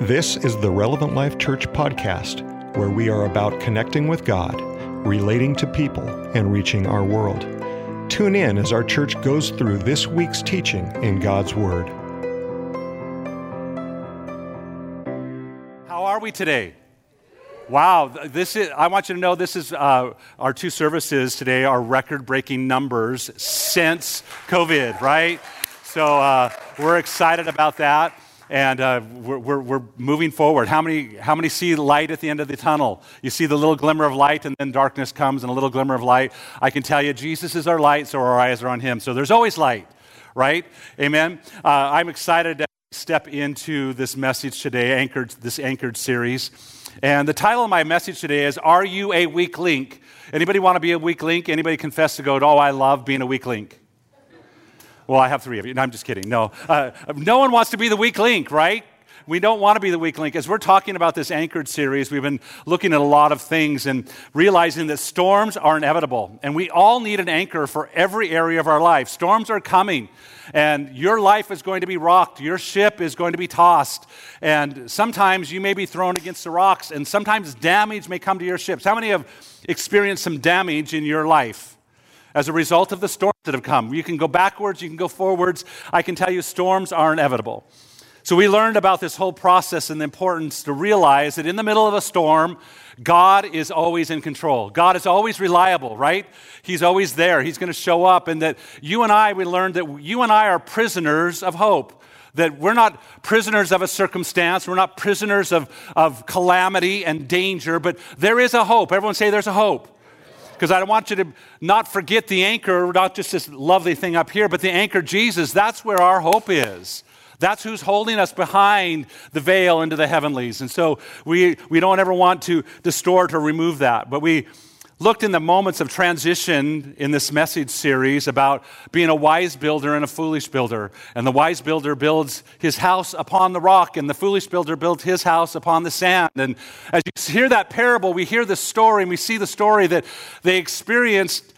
This is the Relevant Life Church podcast, where we are about connecting with God, relating to people, and reaching our world. Tune in as our church goes through this week's teaching in God's Word. How are we today? Wow, this is, I want you to know this is uh, our two services today are record breaking numbers since COVID, right? So uh, we're excited about that and uh, we're, we're, we're, moving forward. How many, how many see light at the end of the tunnel? You see the little glimmer of light, and then darkness comes, and a little glimmer of light. I can tell you, Jesus is our light, so our eyes are on Him. So there's always light, right? Amen. Uh, I'm excited to step into this message today, anchored this anchored series, and the title of my message today is "Are You a Weak Link?" Anybody want to be a weak link? Anybody confess to go, "Oh, I love being a weak link." Well, I have three of you. No, I'm just kidding. No. Uh, no one wants to be the weak link, right? We don't want to be the weak link. As we're talking about this anchored series, we've been looking at a lot of things and realizing that storms are inevitable. And we all need an anchor for every area of our life. Storms are coming, and your life is going to be rocked. Your ship is going to be tossed. And sometimes you may be thrown against the rocks, and sometimes damage may come to your ships. How many have experienced some damage in your life? As a result of the storms that have come. You can go backwards, you can go forwards. I can tell you, storms are inevitable. So, we learned about this whole process and the importance to realize that in the middle of a storm, God is always in control. God is always reliable, right? He's always there. He's going to show up. And that you and I, we learned that you and I are prisoners of hope. That we're not prisoners of a circumstance, we're not prisoners of, of calamity and danger, but there is a hope. Everyone say there's a hope because I want you to not forget the anchor, not just this lovely thing up here, but the anchor Jesus. That's where our hope is. That's who's holding us behind the veil into the heavenlies. And so we, we don't ever want to distort or remove that. But we, looked in the moments of transition in this message series about being a wise builder and a foolish builder. And the wise builder builds his house upon the rock, and the foolish builder builds his house upon the sand. And as you hear that parable, we hear the story and we see the story that they experienced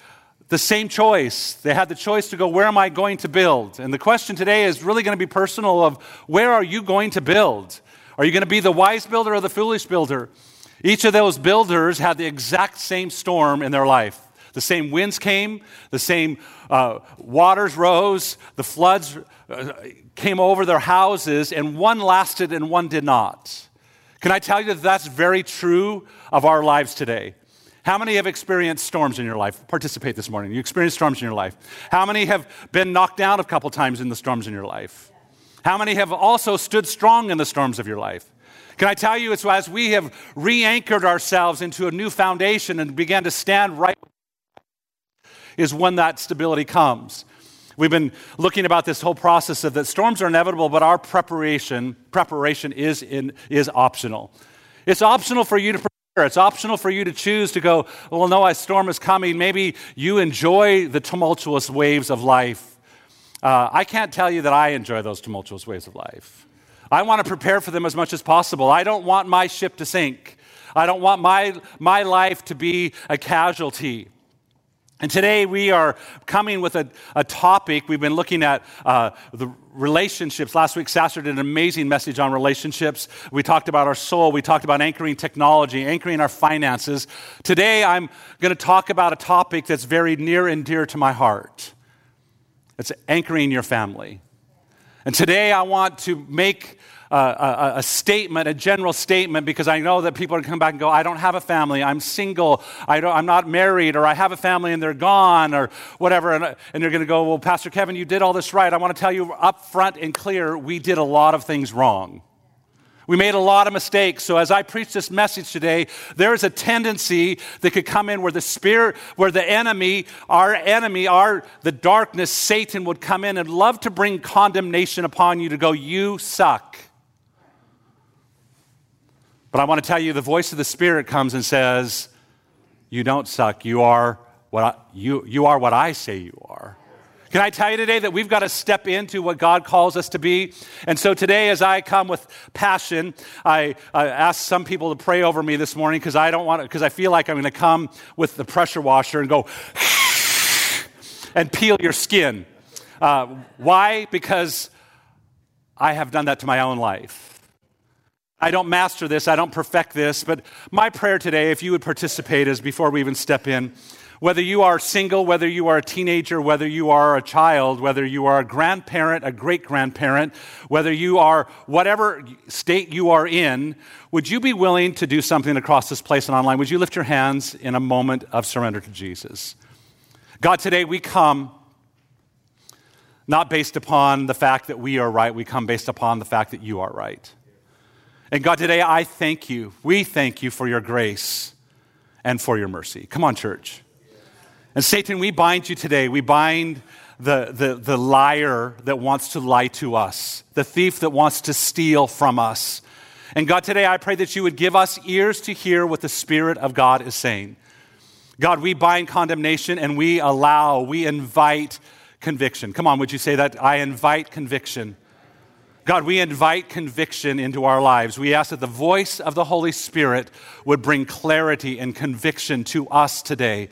the same choice. They had the choice to go, Where am I going to build? And the question today is really going to be personal of where are you going to build? Are you going to be the wise builder or the foolish builder? Each of those builders had the exact same storm in their life. The same winds came, the same uh, waters rose, the floods uh, came over their houses, and one lasted and one did not. Can I tell you that that's very true of our lives today? How many have experienced storms in your life? Participate this morning. You experienced storms in your life. How many have been knocked down a couple times in the storms in your life? How many have also stood strong in the storms of your life? Can I tell you, it's as we have re anchored ourselves into a new foundation and began to stand right, is when that stability comes. We've been looking about this whole process of that storms are inevitable, but our preparation, preparation is, in, is optional. It's optional for you to prepare. It's optional for you to choose to go, well, no, a storm is coming. Maybe you enjoy the tumultuous waves of life. Uh, I can't tell you that I enjoy those tumultuous waves of life. I want to prepare for them as much as possible. I don't want my ship to sink. I don't want my, my life to be a casualty. And today we are coming with a, a topic. We've been looking at uh, the relationships. Last week, Sasser did an amazing message on relationships. We talked about our soul. We talked about anchoring technology, anchoring our finances. Today, I'm going to talk about a topic that's very near and dear to my heart. It's anchoring your family. And today, I want to make a, a, statement, a general statement, because I know that people are going to come back and go, I don't have a family, I'm single, I I'm not married, or I have a family and they're gone, or whatever. And, and they're going to go, Well, Pastor Kevin, you did all this right. I want to tell you up front and clear, we did a lot of things wrong. We made a lot of mistakes. So, as I preach this message today, there is a tendency that could come in where the spirit, where the enemy, our enemy, our the darkness, Satan would come in and love to bring condemnation upon you to go, You suck. But I want to tell you the voice of the Spirit comes and says, You don't suck. You are what I, you, you are what I say you are. Can I tell you today that we've got to step into what God calls us to be? And so today, as I come with passion, I, I ask some people to pray over me this morning because I don't want because I feel like I'm going to come with the pressure washer and go and peel your skin. Uh, why? Because I have done that to my own life. I don't master this, I don't perfect this, but my prayer today, if you would participate, is before we even step in, whether you are single, whether you are a teenager, whether you are a child, whether you are a grandparent, a great grandparent, whether you are whatever state you are in, would you be willing to do something across this place and online? Would you lift your hands in a moment of surrender to Jesus? God, today we come not based upon the fact that we are right, we come based upon the fact that you are right. And God, today I thank you. We thank you for your grace and for your mercy. Come on, church. And Satan, we bind you today. We bind the, the, the liar that wants to lie to us, the thief that wants to steal from us. And God, today I pray that you would give us ears to hear what the Spirit of God is saying. God, we bind condemnation and we allow, we invite conviction. Come on, would you say that? I invite conviction. God, we invite conviction into our lives. We ask that the voice of the Holy Spirit would bring clarity and conviction to us today.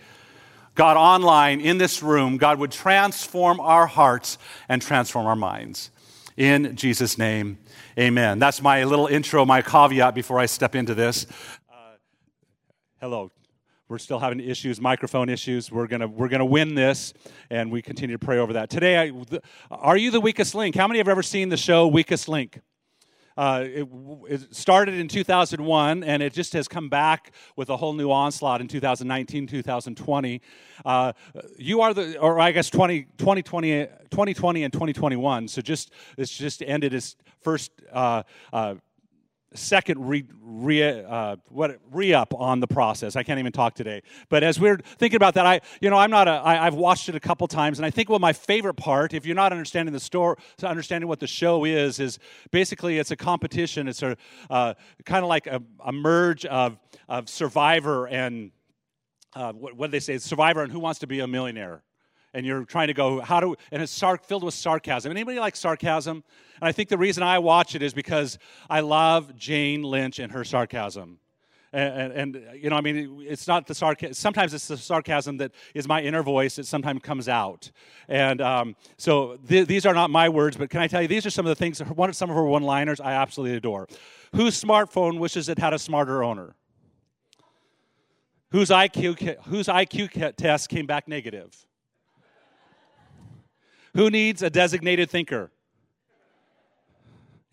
God, online, in this room, God would transform our hearts and transform our minds. In Jesus' name, amen. That's my little intro, my caveat before I step into this. Uh, hello. We're still having issues, microphone issues. We're gonna we're gonna win this, and we continue to pray over that. Today, I, are you the weakest link? How many have ever seen the show Weakest Link? Uh, it, it, started in 2001 and it just has come back with a whole new onslaught in 2019 2020 uh, you are the or i guess 20, 2020, 2020 and 2021 so just it's just ended its first uh, uh second re, re, uh, what re-up on the process. I can't even talk today. But as we're thinking about that i you know i'm not a I, i've watched it a couple times and i think what my favorite part if you're not understanding the story understanding what the show is is basically it's a competition. It's a uh, kind of like a, a, merge of, of survivor and uh, what, what do they say? Survivor and who wants to be a millionaire and you're trying to go how do and it's filled with sarcasm. Anybody like sarcasm? And i think the reason i watch it is because i love jane lynch and her sarcasm. And, and, and you know i mean it's not the sarcasm sometimes it's the sarcasm that is my inner voice that sometimes comes out. And um, so th- these are not my words but can i tell you these are some of the things one, some of her one liners i absolutely adore. Whose smartphone wishes it had a smarter owner? Whose iq, whose IQ test came back negative who needs a designated thinker?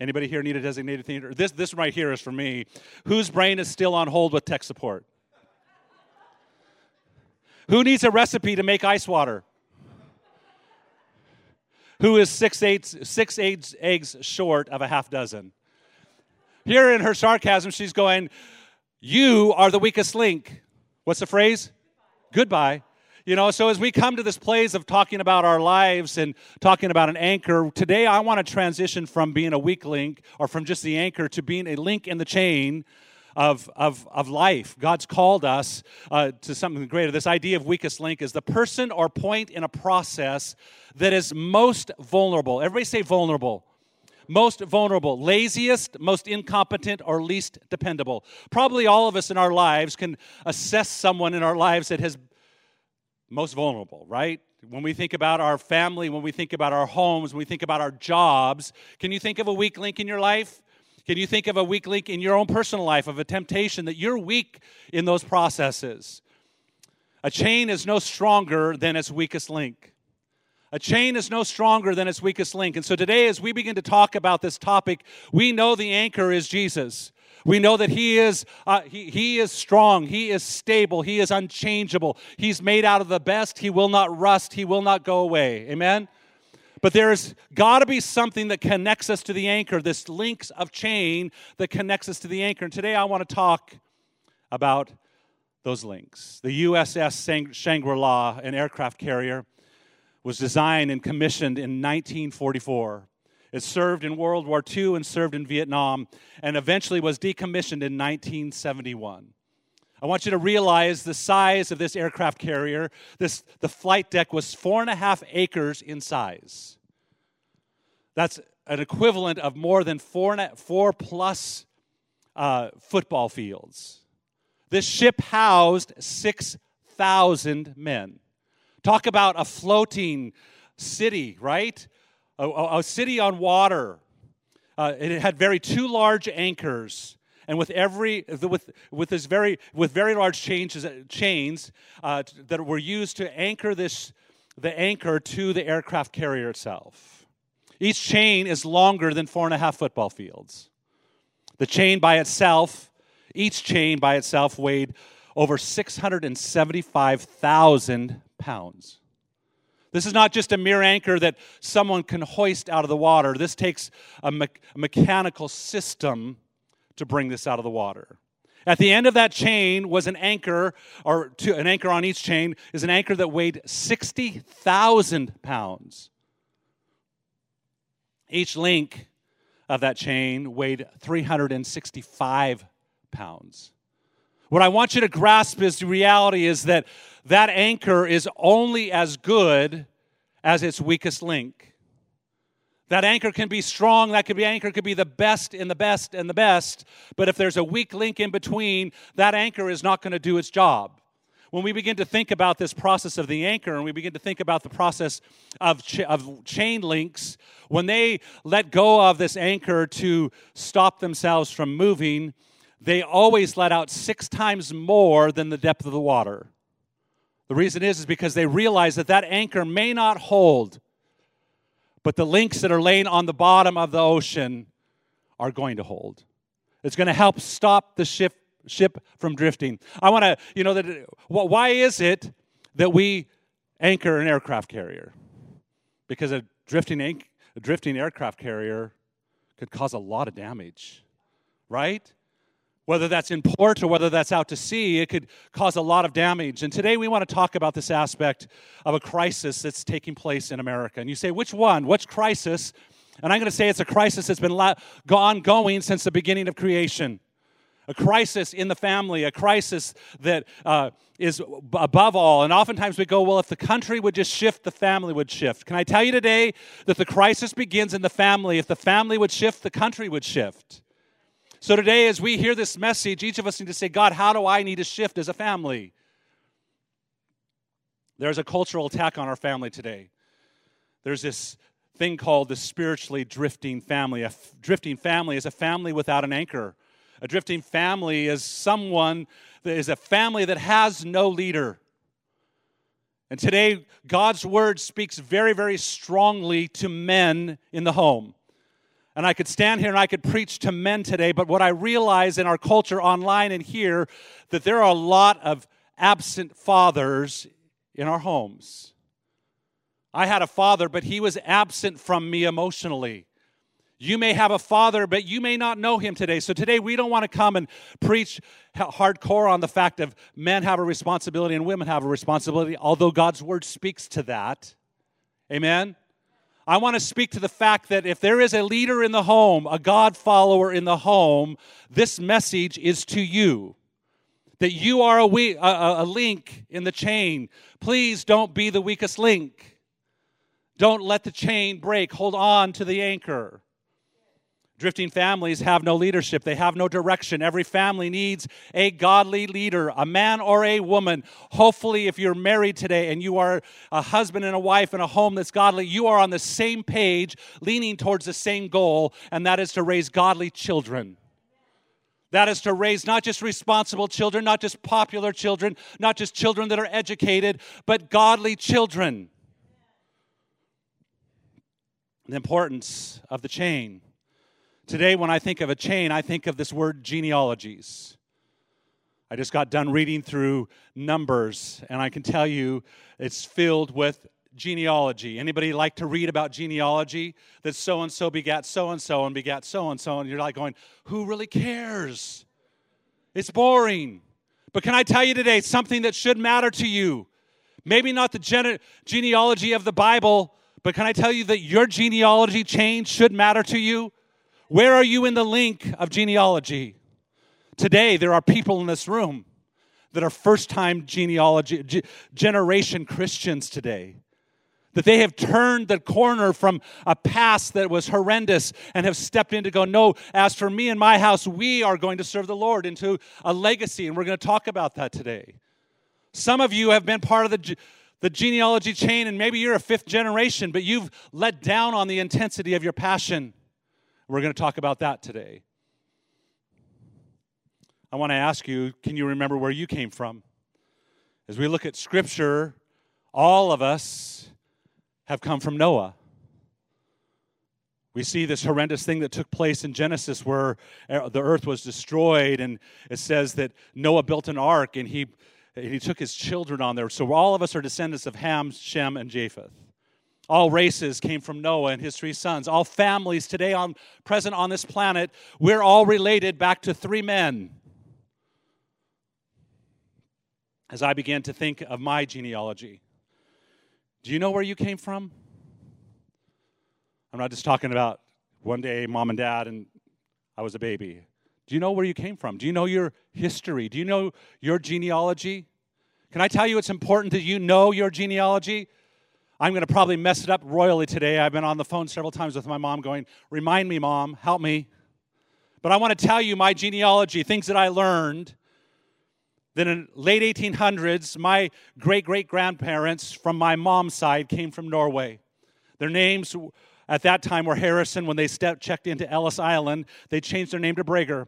Anybody here need a designated thinker? This, this right here is for me. Whose brain is still on hold with tech support? Who needs a recipe to make ice water? Who is six, eight, six eight eggs short of a half dozen? Here in her sarcasm, she's going, You are the weakest link. What's the phrase? Goodbye. You know, so as we come to this place of talking about our lives and talking about an anchor, today I want to transition from being a weak link or from just the anchor to being a link in the chain of, of, of life. God's called us uh, to something greater. This idea of weakest link is the person or point in a process that is most vulnerable. Everybody say vulnerable most vulnerable, laziest, most incompetent, or least dependable. Probably all of us in our lives can assess someone in our lives that has most vulnerable, right? When we think about our family, when we think about our homes, when we think about our jobs, can you think of a weak link in your life? Can you think of a weak link in your own personal life of a temptation that you're weak in those processes? A chain is no stronger than its weakest link. A chain is no stronger than its weakest link. And so today, as we begin to talk about this topic, we know the anchor is Jesus. We know that he is, uh, he, he is strong, he is stable, he is unchangeable. He's made out of the best, he will not rust, he will not go away. Amen? But there's got to be something that connects us to the anchor, this links of chain that connects us to the anchor. And today I want to talk about those links. The USS Shangri La, an aircraft carrier, was designed and commissioned in 1944. It served in World War II and served in Vietnam, and eventually was decommissioned in 1971. I want you to realize the size of this aircraft carrier. This, the flight deck was four and a half acres in size. That's an equivalent of more than four, a, four plus uh, football fields. This ship housed 6,000 men. Talk about a floating city, right? A, a city on water, uh, it had very two large anchors. And with every with with this very with very large chains chains uh, that were used to anchor this the anchor to the aircraft carrier itself. Each chain is longer than four and a half football fields. The chain by itself, each chain by itself weighed over 675,000 pounds. This is not just a mere anchor that someone can hoist out of the water. This takes a, me- a mechanical system to bring this out of the water. At the end of that chain was an anchor, or to, an anchor on each chain is an anchor that weighed 60,000 pounds. Each link of that chain weighed 365 pounds. What I want you to grasp is the reality is that that anchor is only as good as its weakest link. That anchor can be strong, that could be anchor could be the best in the best and the best, but if there's a weak link in between, that anchor is not going to do its job. When we begin to think about this process of the anchor and we begin to think about the process of, ch- of chain links, when they let go of this anchor to stop themselves from moving, they always let out six times more than the depth of the water. The reason is, is because they realize that that anchor may not hold, but the links that are laying on the bottom of the ocean are going to hold. It's going to help stop the ship, ship from drifting. I want to, you know, that why is it that we anchor an aircraft carrier? Because a drifting, a drifting aircraft carrier could cause a lot of damage, right? Whether that's in port or whether that's out to sea, it could cause a lot of damage. And today we want to talk about this aspect of a crisis that's taking place in America. And you say, which one? Which crisis? And I'm going to say it's a crisis that's been ongoing since the beginning of creation. A crisis in the family, a crisis that uh, is above all. And oftentimes we go, well, if the country would just shift, the family would shift. Can I tell you today that the crisis begins in the family? If the family would shift, the country would shift. So today, as we hear this message, each of us need to say, God, how do I need to shift as a family? There's a cultural attack on our family today. There's this thing called the spiritually drifting family. A f- drifting family is a family without an anchor. A drifting family is someone that is a family that has no leader. And today, God's word speaks very, very strongly to men in the home. And I could stand here and I could preach to men today, but what I realize in our culture online and here that there are a lot of absent fathers in our homes. I had a father, but he was absent from me emotionally. You may have a father, but you may not know him today. So today we don't want to come and preach hardcore on the fact of men have a responsibility and women have a responsibility, although God's word speaks to that. Amen. I want to speak to the fact that if there is a leader in the home, a God follower in the home, this message is to you. That you are a, we, a, a link in the chain. Please don't be the weakest link. Don't let the chain break. Hold on to the anchor. Drifting families have no leadership, they have no direction. Every family needs a godly leader, a man or a woman. Hopefully, if you're married today and you are a husband and a wife in a home that's godly, you are on the same page, leaning towards the same goal, and that is to raise godly children. That is to raise not just responsible children, not just popular children, not just children that are educated, but godly children. The importance of the chain. Today, when I think of a chain, I think of this word genealogies. I just got done reading through Numbers, and I can tell you it's filled with genealogy. Anybody like to read about genealogy? That so and so begat so and so and begat so and so, and you're like going, who really cares? It's boring. But can I tell you today something that should matter to you? Maybe not the gene- genealogy of the Bible, but can I tell you that your genealogy chain should matter to you? Where are you in the link of genealogy? Today, there are people in this room that are first time genealogy, generation Christians today. That they have turned the corner from a past that was horrendous and have stepped in to go, No, as for me and my house, we are going to serve the Lord into a legacy. And we're going to talk about that today. Some of you have been part of the, the genealogy chain, and maybe you're a fifth generation, but you've let down on the intensity of your passion We're going to talk about that today. I want to ask you can you remember where you came from? As we look at Scripture, all of us have come from Noah. We see this horrendous thing that took place in Genesis where uh, the earth was destroyed, and it says that Noah built an ark and he, and he took his children on there. So all of us are descendants of Ham, Shem, and Japheth. All races came from Noah and his three sons. All families today on present on this planet, we're all related back to three men. As I began to think of my genealogy, do you know where you came from? I'm not just talking about one day mom and dad and I was a baby. Do you know where you came from? Do you know your history? Do you know your genealogy? Can I tell you it's important that you know your genealogy? I'm going to probably mess it up royally today. I've been on the phone several times with my mom going, Remind me, mom, help me. But I want to tell you my genealogy, things that I learned. Then in late 1800s, my great great grandparents from my mom's side came from Norway. Their names at that time were Harrison. When they stepped, checked into Ellis Island, they changed their name to Brager.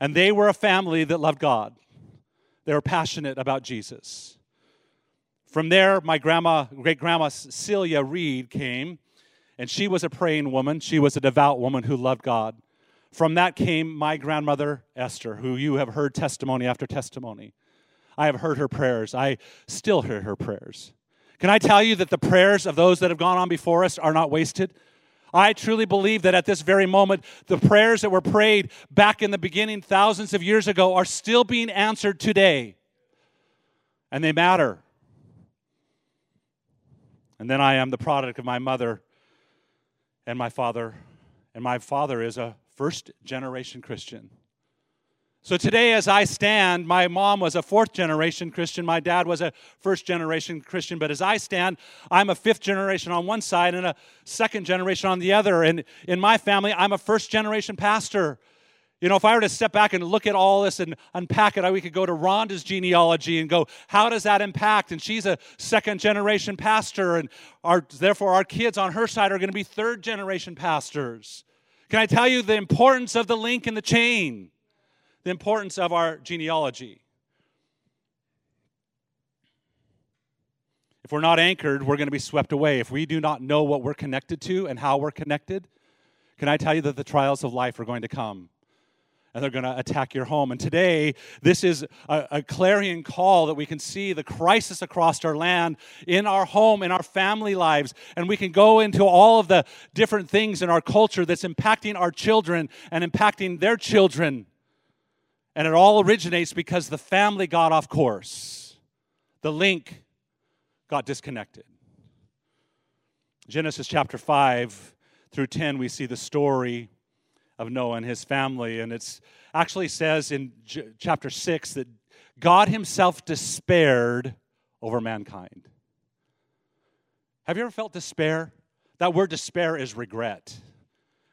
And they were a family that loved God. They were passionate about Jesus. From there, my grandma, great grandma Celia Reed came, and she was a praying woman. She was a devout woman who loved God. From that came my grandmother Esther, who you have heard testimony after testimony. I have heard her prayers. I still hear her prayers. Can I tell you that the prayers of those that have gone on before us are not wasted? I truly believe that at this very moment, the prayers that were prayed back in the beginning, thousands of years ago, are still being answered today. And they matter. And then I am the product of my mother and my father. And my father is a first generation Christian. So today, as I stand, my mom was a fourth generation Christian, my dad was a first generation Christian, but as I stand, I'm a fifth generation on one side and a second generation on the other. And in my family, I'm a first generation pastor. You know, if I were to step back and look at all this and unpack it, we could go to Rhonda's genealogy and go, how does that impact? And she's a second generation pastor, and our, therefore our kids on her side are going to be third generation pastors. Can I tell you the importance of the link in the chain? the importance of our genealogy. If we're not anchored, we're going to be swept away. If we do not know what we're connected to and how we're connected, can I tell you that the trials of life are going to come? And they're going to attack your home. And today, this is a, a, clarion call that we can see the crisis across our land, in our home, in our family lives. And we can go into all of the different things in our culture that's impacting our children and impacting their children. And it all originates because the family got off course. The link got disconnected. Genesis chapter 5 through 10, we see the story of Noah and his family. And it actually says in J- chapter 6 that God himself despaired over mankind. Have you ever felt despair? That word despair is regret.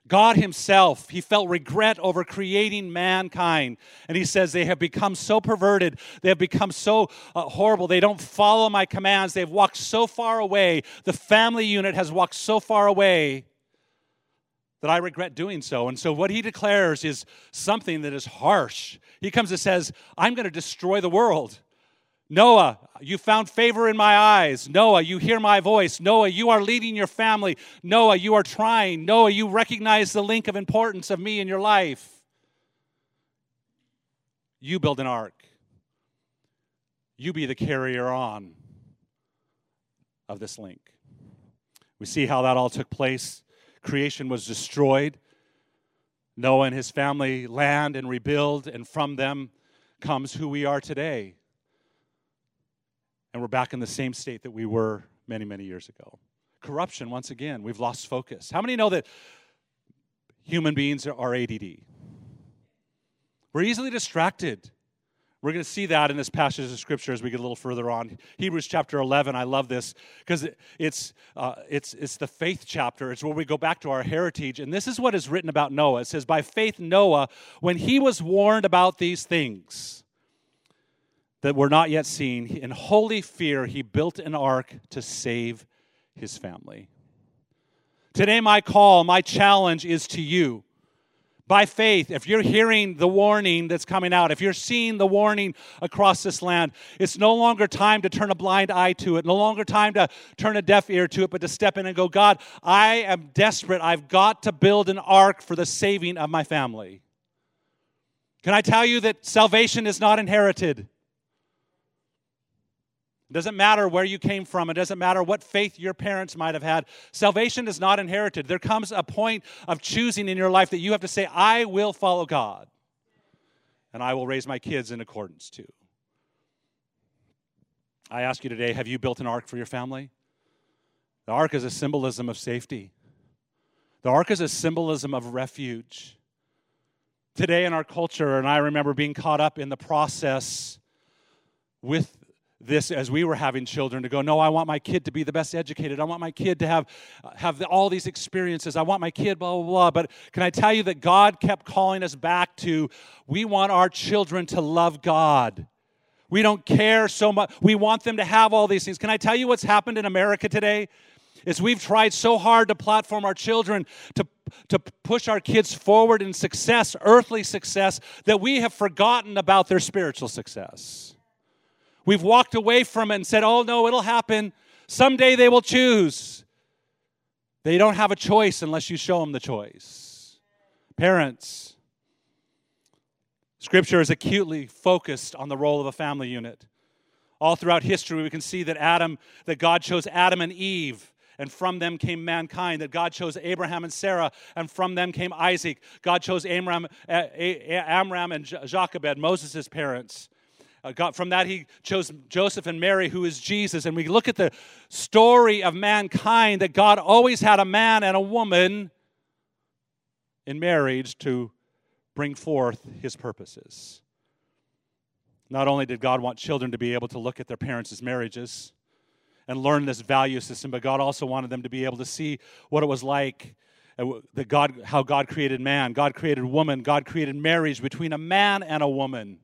God Himself, He felt regret over creating mankind. And He says, They have become so perverted. They have become so uh, horrible. They don't follow my commands. They've walked so far away. The family unit has walked so far away that I regret doing so. And so, what He declares is something that is harsh. He comes and says, I'm going to destroy the world. Noah, you found favor in my eyes. Noah, you hear my voice. Noah, you are leading your family. Noah, you are trying. Noah, you recognize the link of importance of me in your life. You build an ark. You be the carrier on of this link. We see how that all took place. Creation was destroyed. Noah and his family land and rebuild, and from them comes who we are today and we're back in the same state that we were many, many years ago. Corruption, once again, we've lost focus. How many know that human beings are ADD? We're easily distracted. We're going to see that in this passage of scripture as we get a little further on. Hebrews chapter 11, I love this because it's, uh, it's, it's the faith chapter. It's where we go back to our heritage. And this is what is written about Noah. It says, By faith, Noah, when he was warned about these things, that were not yet seen, in holy fear, he built an ark to save his family. Today, my call, my challenge is to you. By faith, if you're hearing the warning that's coming out, if you're seeing the warning across this land, it's no longer time to turn a blind eye to it, no longer time to turn a deaf ear to it, but to step in and go, God, I am desperate. I've got to build an ark for the saving of my family. Can I tell you that salvation is not inherited? It doesn't matter where you came from. It doesn't matter what faith your parents might have had. Salvation is not inherited. There comes a point of choosing in your life that you have to say, I will follow God, and I will raise my kids in accordance to. I ask you today have you built an ark for your family? The ark is a symbolism of safety, the ark is a symbolism of refuge. Today in our culture, and I remember being caught up in the process with this as we were having children to go no i want my kid to be the best educated. I want my kid to have uh, have the, all these experiences. I want my kid blah blah blah. But can i tell you that god kept calling us back to we want our children to love god. We don't care so much we want them to have all these things. Can i tell you what's happened in america today? Is we've tried so hard to platform our children to, to push our kids forward in success earthly success that we have forgotten about their spiritual success We've walked away from it and said, oh no, it'll happen. Someday they will choose. They don't have a choice unless you show them the choice. Parents, Scripture is acutely focused on the role of a family unit. All throughout history, we can see that Adam, that God chose Adam and Eve, and from them came mankind. That God chose Abraham and Sarah, and from them came Isaac. God chose Amram, Amram and Jochebed, Moses' parents. Uh, from that, he chose Joseph and Mary, who is Jesus. And we look at the story of mankind that God always had a man and a woman in marriage to bring forth his purposes. Not only did God want children to be able to look at their parents' marriages and learn this value system, but God also wanted them to be able to see what it was like uh, that God, how God created man, God created woman, God created marriage between a man and a woman.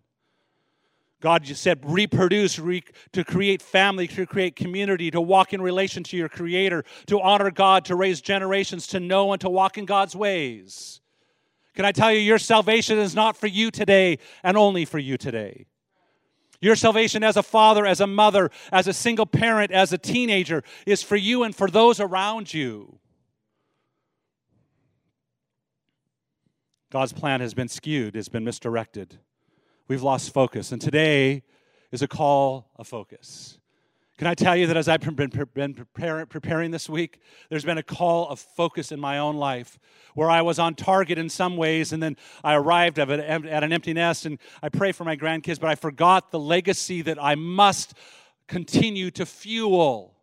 God just said reproduce, re- to create family, to create community, to walk in relation to your Creator, to honor God, to raise generations, to know and to walk in God's ways. Can I tell you, your salvation is not for you today and only for you today. Your salvation as a father, as a mother, as a single parent, as a teenager is for you and for those around you. God's plan has been skewed, has been misdirected we've lost focus. And today is a call of focus. Can I tell you that as I've been, preparing, preparing this week, there's been a call of focus in my own life where I was on target in some ways, and then I arrived at an empty nest, and I pray for my grandkids, but I forgot the legacy that I must continue to fuel.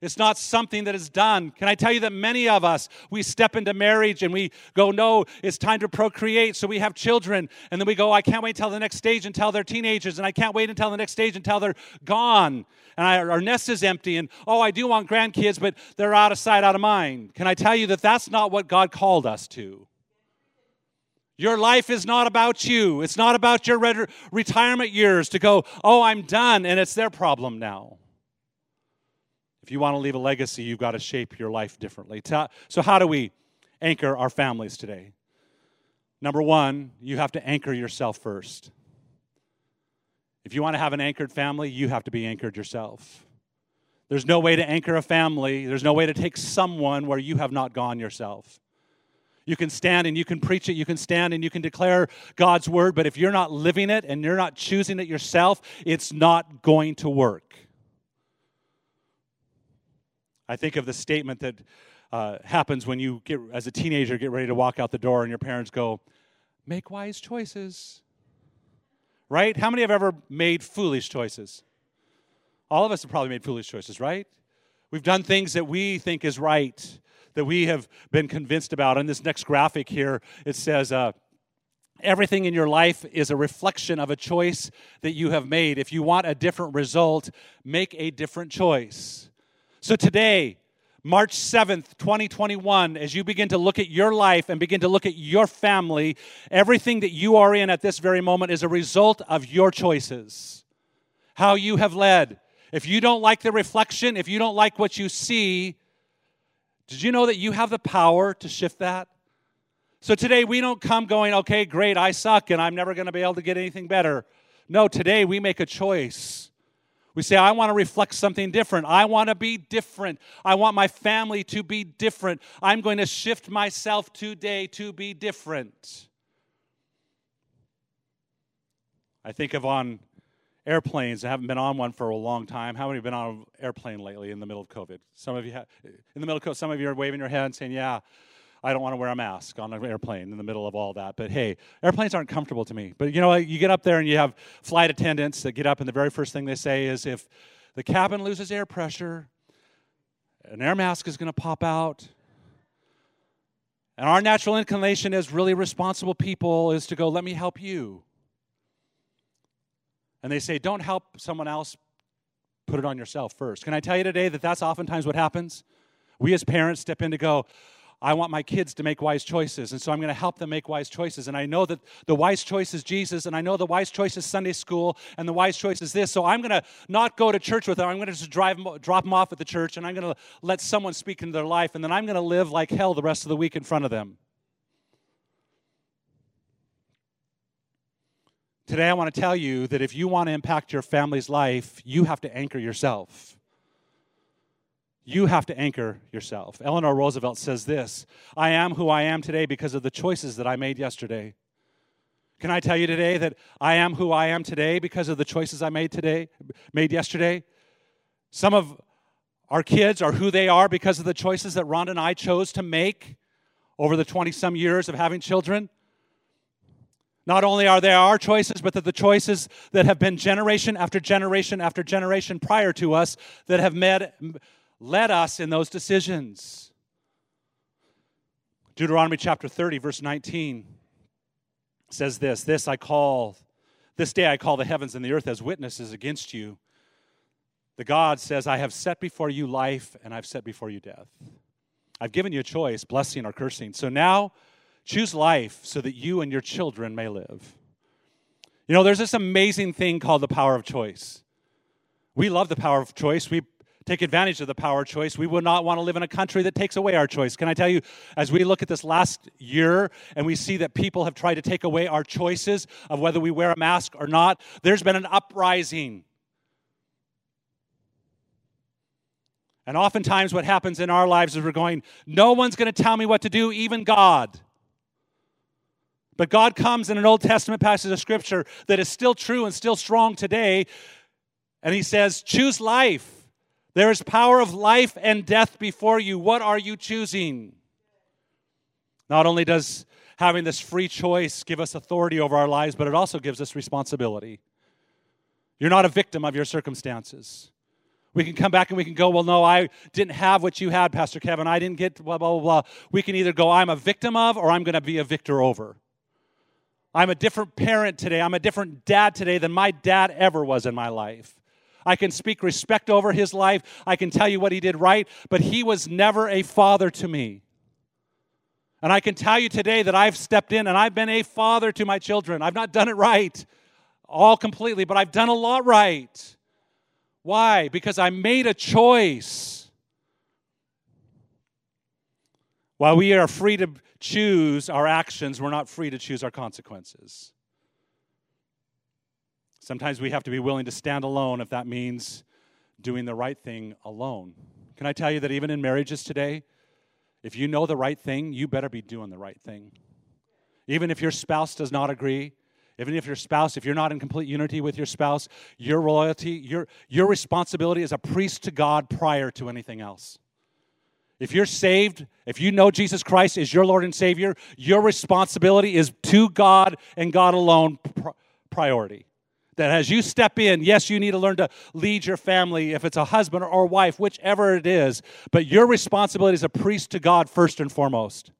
It's not something that is done. Can I tell you that many of us, we step into marriage and we go, no, it's time to procreate. So we have children. And then we go, I can't wait until the next stage until they're teenagers. And I can't wait until the next stage until they're gone. And I, our nest is empty. And oh, I do want grandkids, but they're out of sight, out of mind. Can I tell you that that's not what God called us to? Your life is not about you. It's not about your retirement years to go, oh, I'm done, and it's their problem now. If you want to leave a legacy, you've got to shape your life differently. So, how do we anchor our families today? Number one, you have to anchor yourself first. If you want to have an anchored family, you have to be anchored yourself. There's no way to anchor a family, there's no way to take someone where you have not gone yourself. You can stand and you can preach it, you can stand and you can declare God's word, but if you're not living it and you're not choosing it yourself, it's not going to work. I think of the statement that uh, happens when you get, as a teenager, get ready to walk out the door and your parents go, make wise choices. Right? How many have ever made foolish choices? All of us have probably made foolish choices, right? We've done things that we think is right, that we have been convinced about. On this next graphic here, it says, uh, Everything in your life is a reflection of a choice that you have made. If you want a different result, make a different choice. So today, March 7th, 2021, as you begin to look at your life and begin to look at your family, everything that you are in at this very moment is a result of your choices. How you have led. If you don't like the reflection, if you don't like what you see, did you know that you have the power to shift that? So today we don't come going, okay, great, I suck and I'm never going to be able to get anything better. No, today we make a choice. We say, I want to reflect something different. I want to be different. I want my family to be different. I'm going to shift myself today to be different. I think of on airplanes. I haven't been on one for a long time. How many have been on an airplane lately in the middle of COVID? Some of you have, in the middle of COVID, some of you are waving your hand saying, Yeah, I don't want to wear a mask on an airplane in the middle of all that. But hey, airplanes aren't comfortable to me. But you know, you get up there and you have flight attendants that get up, and the very first thing they say is if the cabin loses air pressure, an air mask is going to pop out. And our natural inclination as really responsible people is to go, let me help you. And they say, don't help someone else, put it on yourself first. Can I tell you today that that's oftentimes what happens? We as parents step in to go, I want my kids to make wise choices, and so I'm going to help them make wise choices. And I know that the wise choice is Jesus, and I know the wise choice is Sunday school, and the wise choice is this. So I'm going to not go to church with them. I'm going to just drive, drop them off at the church, and I'm going to let someone speak into their life, and then I'm going to live like hell the rest of the week in front of them. Today, I want to tell you that if you want to impact your family's life, you have to anchor yourself. You have to anchor yourself. Eleanor Roosevelt says this I am who I am today because of the choices that I made yesterday. Can I tell you today that I am who I am today because of the choices I made today, made yesterday? Some of our kids are who they are because of the choices that Ron and I chose to make over the 20 some years of having children. Not only are they our choices, but that the choices that have been generation after generation after generation prior to us that have met, led us in those decisions. Deuteronomy chapter 30, verse 19 says this This I call, this day I call the heavens and the earth as witnesses against you. The God says, I have set before you life and I've set before you death. I've given you a choice, blessing or cursing. So now choose life so that you and your children may live. You know, there's this amazing thing called the power of choice. We love the power of choice. We take advantage of the power choice. We would not want to live in a country that takes away our choice. Can I tell you, as we look at this last year and we see that people have tried to take away our choices of whether we wear a mask or not, there's been an uprising. And oftentimes, what happens in our lives is we're going, No one's going to tell me what to do, even God. But God comes in an Old Testament passage of Scripture that is still true and still strong today, and He says, Choose life. There is power of life and death before you. What are you choosing? Not only does having this free choice give us authority over our lives, but it also gives us responsibility. You're not a victim of your circumstances. We can come back and we can go, well, no, I didn't have what you had, Pastor Kevin. I didn't get blah, blah, blah, blah. We can either go, I'm a victim of, or I'm going to be a victor over. I'm a different parent today. I'm a different dad today than my dad ever was in my life. I can speak respect over his life. I can tell you what he did right, but he was never a father to me. And I can tell you today that I've stepped in and I've been a father to my children. I've not done it right all completely, but I've done a lot right. Why? Because I made a choice. While we are free to choose our actions, we're not free to choose our consequences. Sometimes we have to be willing to stand alone if that means doing the right thing alone. Can I tell you that even in marriages today, if you know the right thing, you better be doing the right thing. Even if your spouse does not agree, even if your spouse, if you're not in complete unity with your spouse, your loyalty, your, your responsibility as a priest to God prior to anything else. If you're saved, if you know Jesus Christ is your Lord and Savior, your responsibility is to God and God alone priority that as you step in, yes, you need to learn to lead your family, if it's a husband or wife, whichever it is, but your responsibility is a priest to God first and foremost.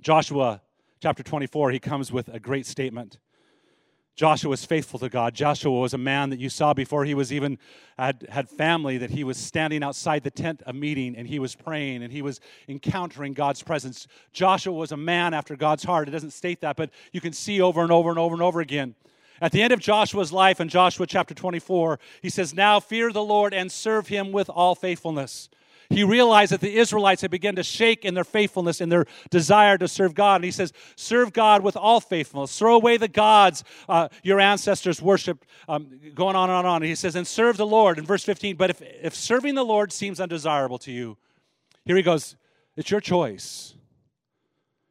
Joshua chapter 24, he comes with a great statement. Joshua was faithful to God. Joshua was a man that you saw before he was even had, had family, that he was standing outside the tent of meeting and he was praying and he was encountering God's presence. Joshua was a man after God's heart. It doesn't state that, but you can see over and over and over and over again. At the end of Joshua's life in Joshua chapter 24, he says, Now fear the Lord and serve him with all faithfulness. He realized that the Israelites had begun to shake in their faithfulness in their desire to serve God. And he says, Serve God with all faithfulness. Throw away the gods uh, your ancestors worshiped, um, going on and on and on. And he says, And serve the Lord. In verse 15, but if, if serving the Lord seems undesirable to you, here he goes, It's your choice.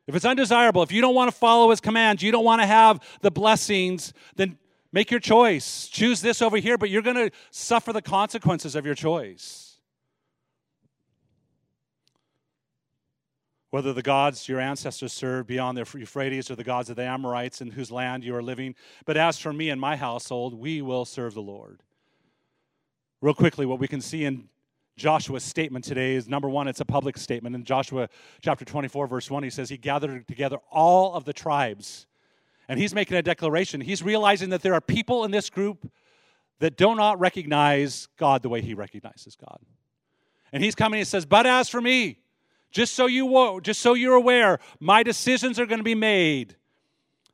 If it's undesirable, if you don't want to follow his commands, you don't want to have the blessings, then make your choice. Choose this over here, but you're going to suffer the consequences of your choice. Whether the gods your ancestors served beyond the Euphrates or the gods of the Amorites in whose land you are living, but as for me and my household, we will serve the Lord. Real quickly, what we can see in Joshua's statement today is number one, it's a public statement. In Joshua chapter 24, verse 1, he says he gathered together all of the tribes. And he's making a declaration. He's realizing that there are people in this group that do not recognize God the way he recognizes God. And he's coming and says, But as for me, just so you just so you're aware, my decisions are going to be made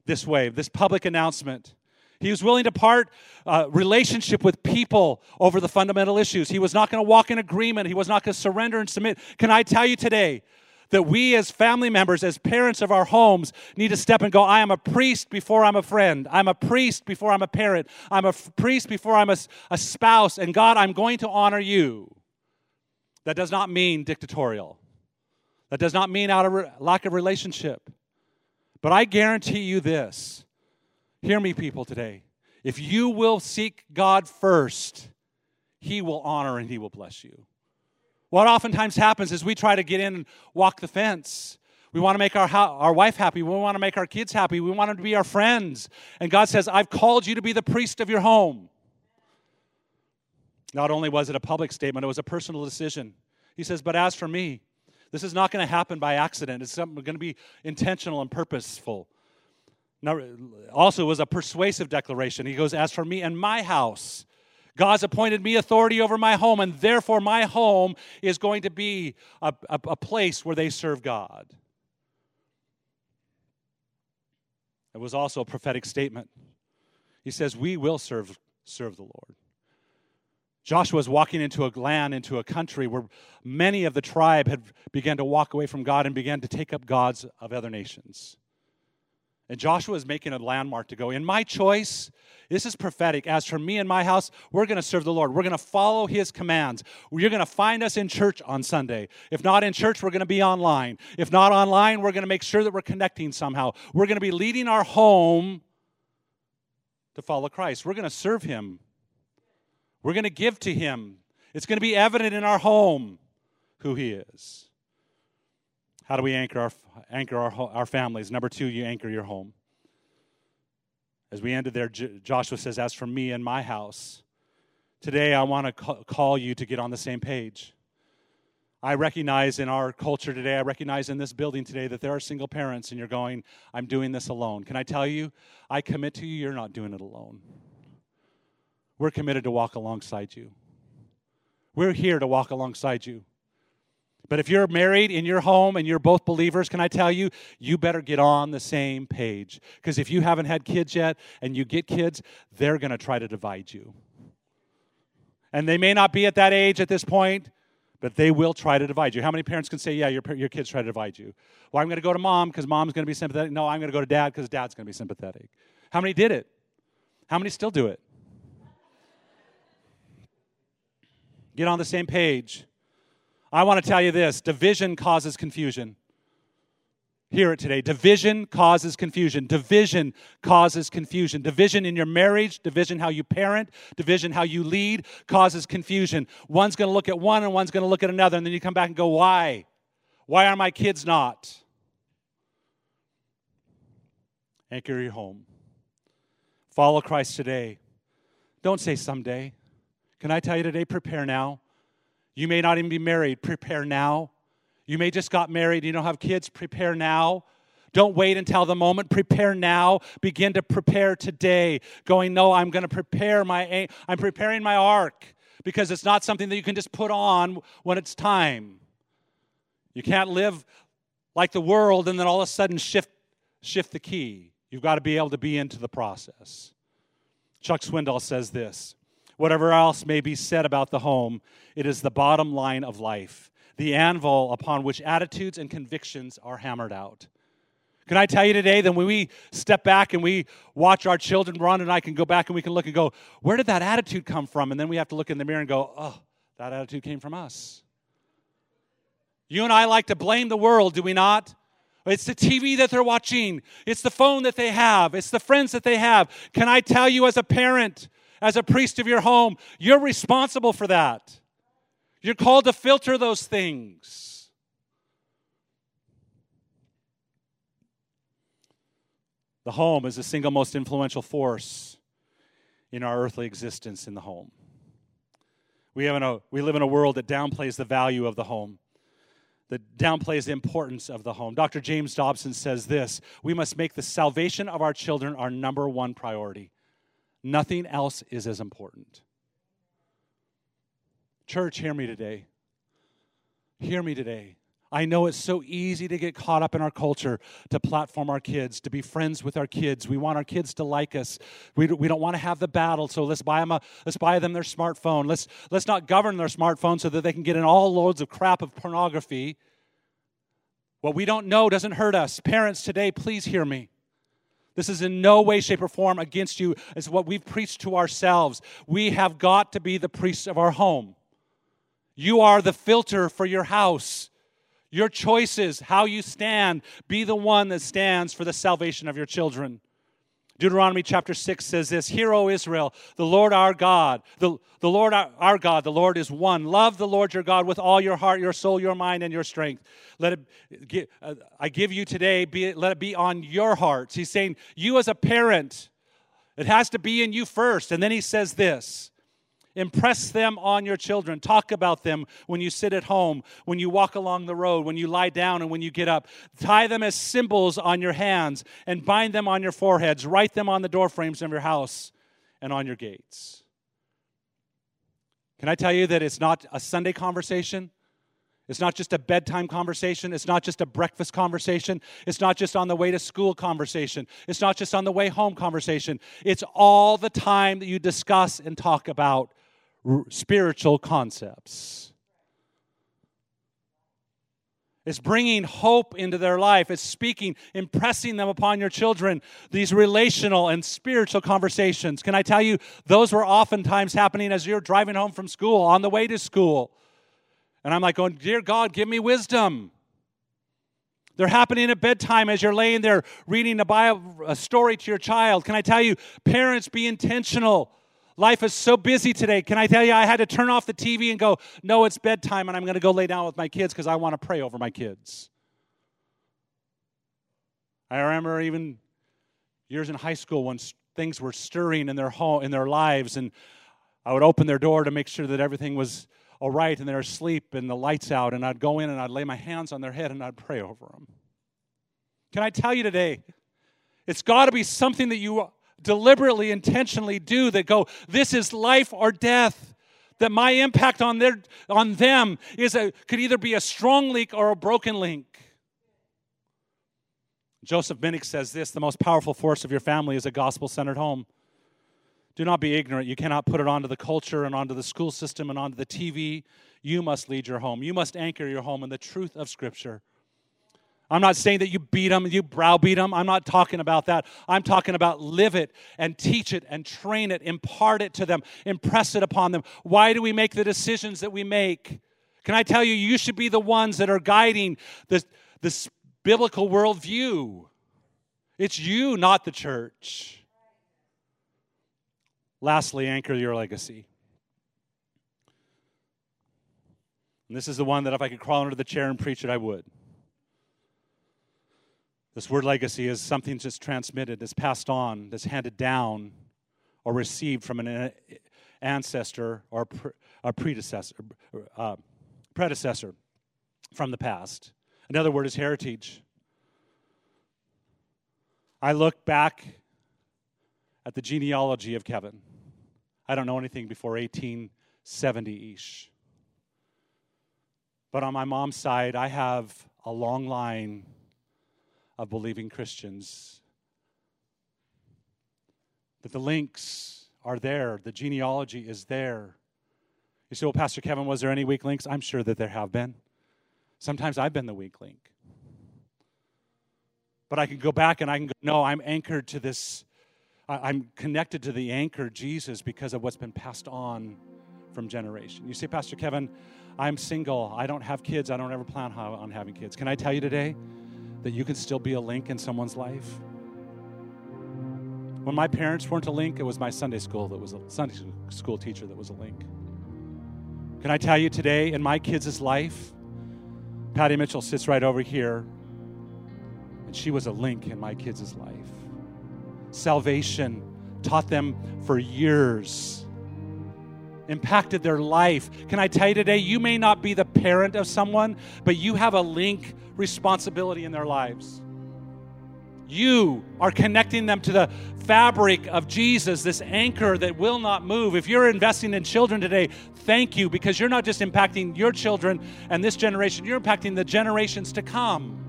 this way, this public announcement. He was willing to part uh, relationship with people over the fundamental issues. He was not going to walk in agreement. He was not going to surrender and submit. Can I tell you today that we, as family members, as parents of our homes, need to step and go, I am a priest before I'm a friend. I'm a priest before I'm a parent. I'm a f- priest before I'm a, a spouse. And God, I'm going to honor you. That does not mean dictatorial. That does not mean out of re- lack of relationship. But I guarantee you this Hear me, people, today. If you will seek God first, He will honor and He will bless you. What oftentimes happens is we try to get in and walk the fence. We want to make our, our wife happy. We want to make our kids happy. We want them to be our friends. And God says, I've called you to be the priest of your home. Not only was it a public statement, it was a personal decision. He says, But as for me, this is not going to happen by accident. It's going to be intentional and purposeful. Now, also, it was a persuasive declaration. He goes, As for me and my house, God's appointed me authority over my home, and therefore my home is going to be a, a, a place where they serve God. It was also a prophetic statement. He says, We will serve, serve the Lord. Joshua was walking into a land, into a country where many of the tribe had began to walk away from God and began to take up gods of other nations. And Joshua is making a landmark to go. In my choice, this is prophetic. As for me and my house, we're going to serve the Lord. We're going to follow his commands. You're going to find us in church on Sunday. If not in church, we're going to be online. If not online, we're going to make sure that we're connecting somehow. We're going to be leading our home to follow Christ. We're going to serve him. We're going to give to him. It's going to be evident in our home who he is. How do we anchor our, anchor our, our families? Number two, you anchor your home. As we ended there, Joshua says, As for me and my house, today I want to call you to get on the same page. I recognize in our culture today, I recognize in this building today that there are single parents and you're going, I'm doing this alone. Can I tell you, I commit to you, you're not doing it alone. We're committed to walk alongside you. We're here to walk alongside you. But if you're married in your home and you're both believers, can I tell you, you better get on the same page. Because if you haven't had kids yet and you get kids, they're going to try to divide you. And they may not be at that age at this point, but they will try to divide you. How many parents can say, Yeah, your, your kids try to divide you? Well, I'm going to go to mom because mom's going to be sympathetic. No, I'm going to go to dad because dad's going to be sympathetic. How many did it? How many still do it? Get on the same page. I want to tell you this division causes confusion. Hear it today. Division causes confusion. Division causes confusion. Division in your marriage, division how you parent, division how you lead causes confusion. One's going to look at one and one's going to look at another, and then you come back and go, Why? Why are my kids not? Anchor your home. Follow Christ today. Don't say someday. Can I tell you today? Prepare now. You may not even be married. Prepare now. You may just got married. You don't have kids. Prepare now. Don't wait until the moment. Prepare now. Begin to prepare today. Going, no, I'm going to prepare my, I'm preparing my ark because it's not something that you can just put on when it's time. You can't live like the world and then all of a sudden shift, shift the key. You've got to be able to be into the process. Chuck Swindoll says this Whatever else may be said about the home, it is the bottom line of life. the anvil upon which attitudes and convictions are hammered out. Can I tell you today that when we step back and we watch our children, Ron and I can go back and we can look and go, where did that attitude come from? And then we have to look in the mirror and go, oh, that attitude came from us. You and I like to blame the world, do we not? It's the TV that they're watching. It's the phone that they have. It's the friends that they have. Can I tell you, as a parent, as a priest of your home, you're responsible for that. You're called to filter those things. The home is the single most influential force in our earthly existence in the home. We, have a, we live in a world that downplays the value of the home that downplays the importance of the home. Dr. James Dobson says this We must make the salvation of our children our number one priority. Nothing else is as important. Church, hear me today. Hear me today. I know it's so easy to get caught up in our culture, to platform our kids, to be friends with our kids. We want our kids to like us. We, we don't want to have the battle, so let's buy them a, let's buy them their smartphone. Let's let's not govern their smartphone so that they can get in all loads of crap of pornography. What we don't know doesn't hurt us. Parents, today, please hear me. This is in no way, shape, or form against you. It's what we've preached to ourselves. We have got to be the priests of our home. You are the filter for your house. Your choices, how you stand, be the one that stands for the salvation of your children. Deuteronomy chapter 6 says this Hear, O Israel, the Lord our God, the, the Lord our, our, God, the Lord is one. Love the Lord your God with all your heart, your soul, your mind, and your strength. Let it, uh, I give you today, be, let it be on your hearts. He's saying, You as a parent, it has to be in you first. And then he says this Impress them on your children. Talk about them when you sit at home, when you walk along the road, when you lie down, and when you get up. Tie them as symbols on your hands and bind them on your foreheads. Write them on the doorframes of your house and on your gates. Can I tell you that it's not a Sunday conversation? It's not just a bedtime conversation. It's not just a breakfast conversation. It's not just on the way to school conversation. It's not just on the way home conversation. It's all the time that you discuss and talk about spiritual concepts. It's bringing hope into their life. It's speaking, impressing them upon your children, these relational and spiritual conversations. Can I tell you, those were oftentimes happening as you're driving home from school, on the way to school. And I'm like, going, Dear God, give me wisdom. They're happening at bedtime as you're laying there reading a, Bible, a story to your child. Can I tell you, parents, be intentional Life is so busy today. Can I tell you, I had to turn off the TV and go, no, it's bedtime, and I'm going to go lay down with my kids because I want to pray over my kids. I remember even years in high school when things were stirring in their home, in their lives, and I would open their door to make sure that everything was all right and they're asleep and the lights out, and I'd go in and I'd lay my hands on their head and I'd pray over them. Can I tell you today, it's got to be something that you deliberately, intentionally do that go, this is life or death. That my impact on, their, on them is a, could either be a strong link or a broken link. Joseph Minnick says this the most powerful force of your family is a gospel centered home. Do not be ignorant. You cannot put it onto the culture and onto the school system and onto the TV. You must lead your home. You must anchor your home in the truth of Scripture. I'm not saying that you beat them, you browbeat them. I'm not talking about that. I'm talking about live it and teach it and train it, impart it to them, impress it upon them. Why do we make the decisions that we make? Can I tell you, you should be the ones that are guiding this, this biblical worldview. It's you, not the church. Lastly, anchor your legacy. And this is the one that if I could crawl under the chair and preach it, I would. This word legacy is something that's transmitted, that's passed on, that's handed down or received from an ancestor or a predecessor, uh, predecessor from the past. Another word is heritage. I look back at the genealogy of Kevin. I don't know anything before 1870 ish. But on my mom's side, I have a long line of believing Christians. That the links are there, the genealogy is there. You say, well, Pastor Kevin, was there any weak links? I'm sure that there have been. Sometimes I've been the weak link. But I can go back and I can go, no, I'm anchored to this. I'm connected to the anchor, Jesus, because of what's been passed on from generation. You say, Pastor Kevin, I'm single. I don't have kids. I don't ever plan on having kids. Can I tell you today that you can still be a link in someone's life? When my parents weren't a link, it was my Sunday school that was a Sunday school teacher that was a link. Can I tell you today in my kids' life, Patty Mitchell sits right over here, and she was a link in my kids' life. Salvation taught them for years, impacted their life. Can I tell you today, you may not be the parent of someone, but you have a link responsibility in their lives. You are connecting them to the fabric of Jesus, this anchor that will not move. If you're investing in children today, thank you because you're not just impacting your children and this generation, you're impacting the generations to come.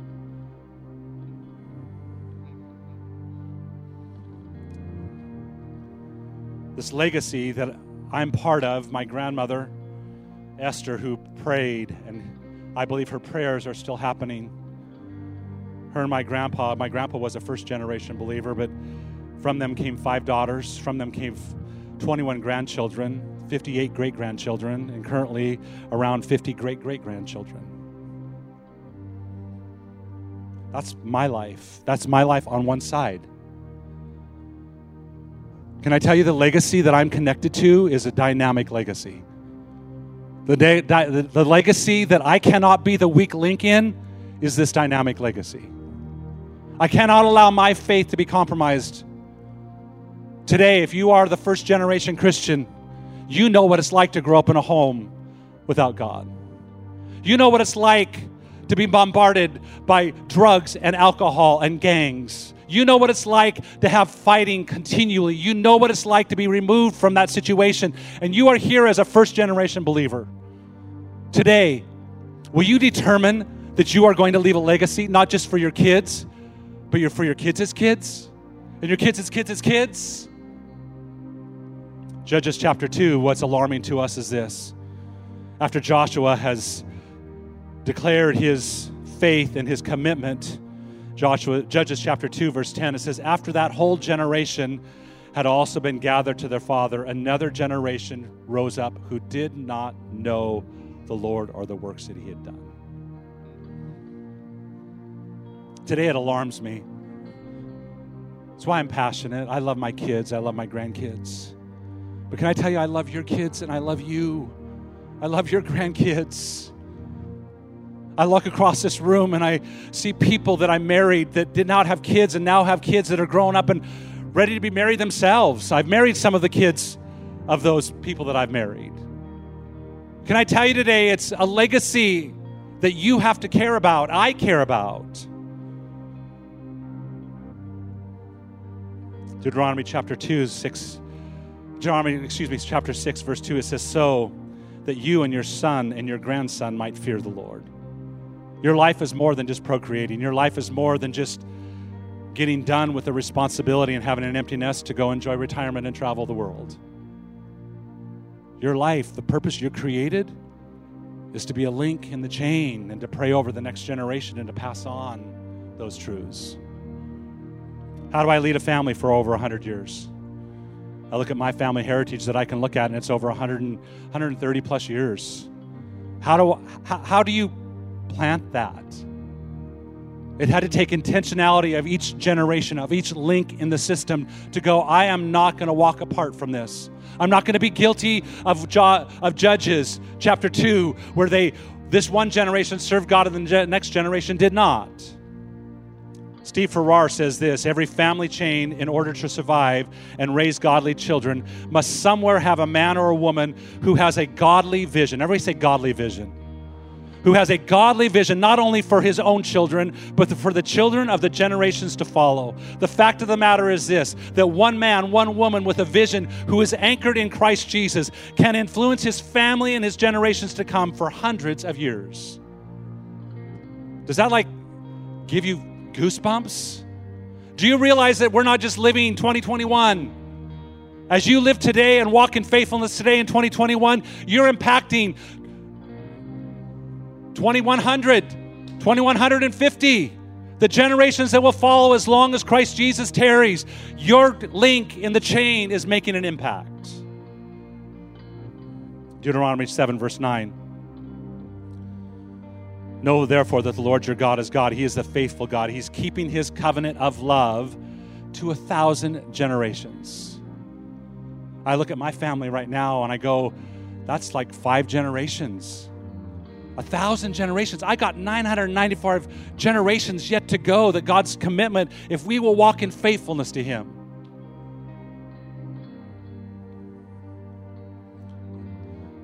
This legacy that I'm part of, my grandmother, Esther, who prayed, and I believe her prayers are still happening her and my grandpa. My grandpa was a first generation believer, but from them came five daughters. From them came 21 grandchildren, 58 great grandchildren, and currently around 50 great great grandchildren. That's my life. That's my life on one side. Can I tell you the legacy that I'm connected to is a dynamic legacy? The, day, the, the legacy that I cannot be the weak link in is this dynamic legacy. I cannot allow my faith to be compromised. Today, if you are the first generation Christian, you know what it's like to grow up in a home without God. You know what it's like to be bombarded by drugs and alcohol and gangs. You know what it's like to have fighting continually. You know what it's like to be removed from that situation. And you are here as a first generation believer. Today, will you determine that you are going to leave a legacy, not just for your kids, but for your kids as kids, and your kids as kids as kids. Judges chapter 2, what's alarming to us is this. After Joshua has declared his faith and his commitment, Joshua, Judges chapter 2, verse 10, it says, After that whole generation had also been gathered to their father, another generation rose up who did not know the Lord or the works that he had done. Today it alarms me. That's why I'm passionate. I love my kids, I love my grandkids. But can I tell you, I love your kids and I love you. I love your grandkids. I look across this room and I see people that I married that did not have kids and now have kids that are grown up and ready to be married themselves. I've married some of the kids of those people that I've married. Can I tell you today, it's a legacy that you have to care about, I care about. Deuteronomy chapter 2, 6, Deuteronomy, excuse me, chapter 6, verse 2, it says, So that you and your son and your grandson might fear the Lord. Your life is more than just procreating. Your life is more than just getting done with the responsibility and having an empty nest to go enjoy retirement and travel the world. Your life, the purpose you're created, is to be a link in the chain and to pray over the next generation and to pass on those truths. How do I lead a family for over 100 years? I look at my family heritage that I can look at, and it's over 100 and, 130 plus years. How do, how, how do you plant that? It had to take intentionality of each generation, of each link in the system to go, I am not going to walk apart from this. I'm not going to be guilty of, jo- of Judges chapter 2, where they, this one generation served God and the next generation did not. Steve Farrar says this every family chain, in order to survive and raise godly children, must somewhere have a man or a woman who has a godly vision. Everybody say godly vision. Who has a godly vision not only for his own children, but for the children of the generations to follow. The fact of the matter is this that one man, one woman with a vision who is anchored in Christ Jesus can influence his family and his generations to come for hundreds of years. Does that like give you goosebumps? Do you realize that we're not just living 2021? As you live today and walk in faithfulness today in 2021, you're impacting 2100, 2150, the generations that will follow as long as Christ Jesus tarries. Your link in the chain is making an impact. Deuteronomy 7, verse 9. Know therefore that the Lord your God is God. He is the faithful God. He's keeping his covenant of love to a thousand generations. I look at my family right now and I go, that's like five generations. A thousand generations. I got 995 generations yet to go that God's commitment, if we will walk in faithfulness to Him.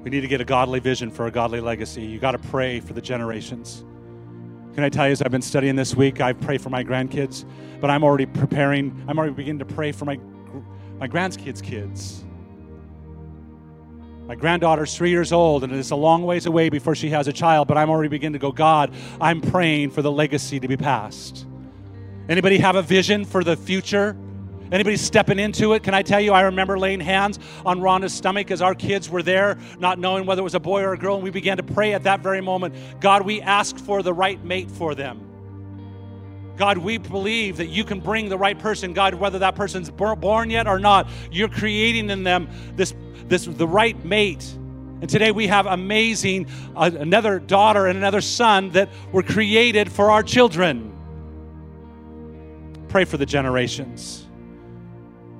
We need to get a godly vision for a godly legacy. You got to pray for the generations. Can I tell you, as I've been studying this week, I pray for my grandkids, but I'm already preparing, I'm already beginning to pray for my, my grandkids' kids. My granddaughter's three years old, and it's a long ways away before she has a child, but I'm already beginning to go, God, I'm praying for the legacy to be passed. Anybody have a vision for the future? Anybody stepping into it? Can I tell you, I remember laying hands on Rhonda's stomach as our kids were there, not knowing whether it was a boy or a girl, and we began to pray at that very moment God, we ask for the right mate for them. God, we believe that you can bring the right person. God, whether that person's born yet or not, you're creating in them this, this the right mate. And today we have amazing uh, another daughter and another son that were created for our children. Pray for the generations.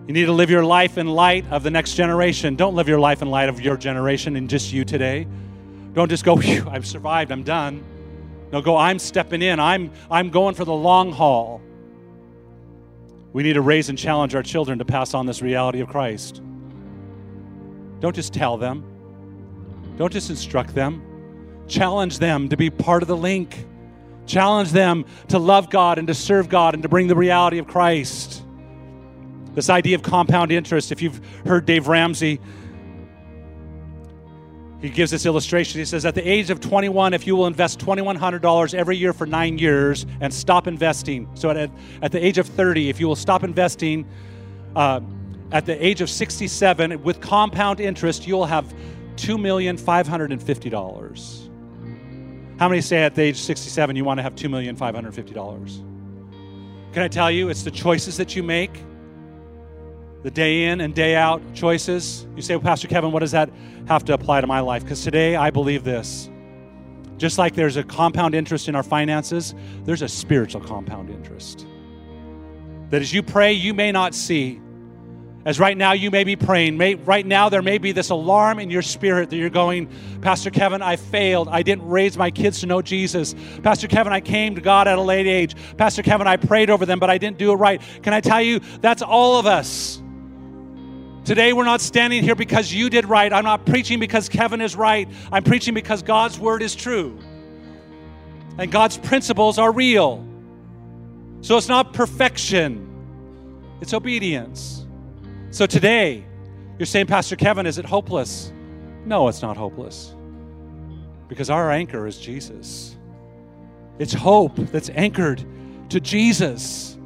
You need to live your life in light of the next generation. Don't live your life in light of your generation and just you today. Don't just go, I've survived, I'm done. No, go, I'm stepping in. I'm, I'm going for the long haul. We need to raise and challenge our children to pass on this reality of Christ. Don't just tell them, don't just instruct them. Challenge them to be part of the link. Challenge them to love God and to serve God and to bring the reality of Christ. This idea of compound interest, if you've heard Dave Ramsey, he gives this illustration. He says, At the age of 21, if you will invest $2,100 every year for nine years and stop investing, so at, at the age of 30, if you will stop investing, uh, at the age of 67, with compound interest, you'll have $2,550. How many say at the age of 67 you want to have $2,550? Can I tell you, it's the choices that you make the day in and day out choices. You say, well, Pastor Kevin, what does that have to apply to my life? Because today I believe this. Just like there's a compound interest in our finances, there's a spiritual compound interest. That as you pray, you may not see. As right now you may be praying, may, right now there may be this alarm in your spirit that you're going, Pastor Kevin, I failed. I didn't raise my kids to know Jesus. Pastor Kevin, I came to God at a late age. Pastor Kevin, I prayed over them, but I didn't do it right. Can I tell you, that's all of us. Today, we're not standing here because you did right. I'm not preaching because Kevin is right. I'm preaching because God's word is true. And God's principles are real. So it's not perfection, it's obedience. So today, you're saying, Pastor Kevin, is it hopeless? No, it's not hopeless. Because our anchor is Jesus. It's hope that's anchored to Jesus.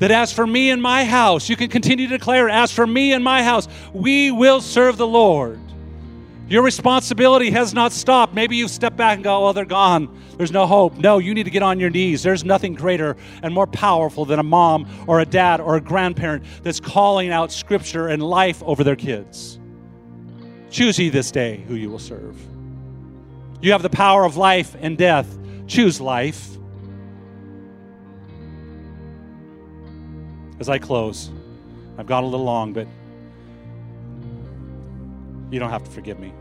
That as for me and my house, you can continue to declare, as for me and my house, we will serve the Lord. Your responsibility has not stopped. Maybe you step back and go, oh, they're gone. There's no hope. No, you need to get on your knees. There's nothing greater and more powerful than a mom or a dad or a grandparent that's calling out scripture and life over their kids. Choose ye this day who you will serve. You have the power of life and death. Choose life. As I close. I've gone a little long, but you don't have to forgive me.